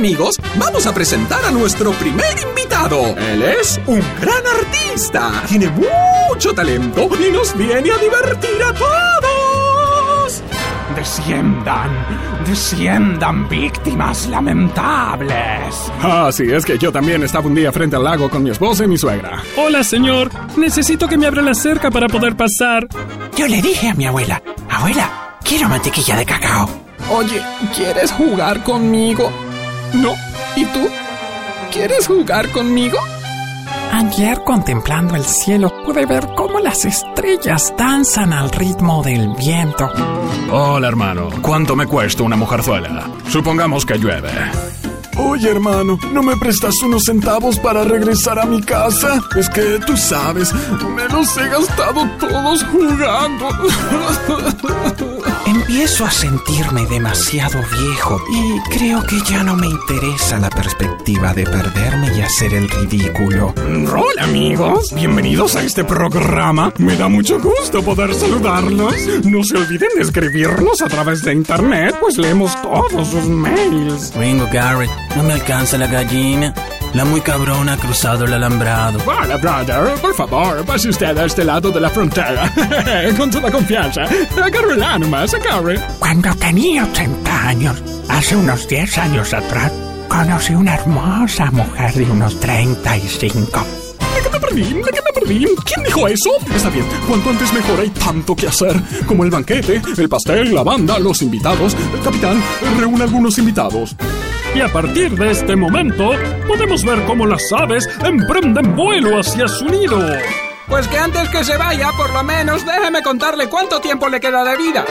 amigos, vamos a presentar a nuestro primer invitado. Él es un gran artista, tiene mucho talento y nos viene a divertir a todos. Desciendan, desciendan víctimas lamentables. Ah, sí, es que yo también estaba un día frente al lago con mi esposa y mi suegra. Hola, señor. Necesito que me abra la cerca para poder pasar. Yo le dije a mi abuela, abuela, quiero mantequilla de cacao. Oye, ¿quieres jugar conmigo? No. ¿Y tú? ¿Quieres jugar conmigo? Ayer contemplando el cielo pude ver cómo las estrellas danzan al ritmo del viento. Hola, hermano. ¿Cuánto me cuesta una mujerzuela? Supongamos que llueve. Oye, hermano, ¿no me prestas unos centavos para regresar a mi casa? Es que tú sabes, me los he gastado todos jugando. Empiezo a sentirme demasiado viejo y creo que ya no me interesa la perspectiva de perderme y hacer el ridículo. Hola amigos, bienvenidos a este programa. Me da mucho gusto poder saludarlos. No se olviden de escribirnos a través de internet, pues leemos todos sus mails. Ringo Garrett, no me alcanza la gallina. La muy cabrona ha cruzado el alambrado. Hola, brother. Por favor, pase usted a este lado de la frontera. Con toda confianza. Agárrela nomás, agarre. Cuando tenía 80 años, hace unos 10 años atrás, conocí una hermosa mujer de unos 35. ¿De qué me perdí? ¿De qué me perdí? ¿Quién dijo eso? Está bien, cuanto antes mejor hay tanto que hacer. Como el banquete, el pastel, la banda, los invitados. Capitán, reúne algunos invitados. Y a partir de este momento, podemos ver cómo las aves emprenden vuelo hacia su nido. Pues que antes que se vaya, por lo menos déjeme contarle cuánto tiempo le queda de vida.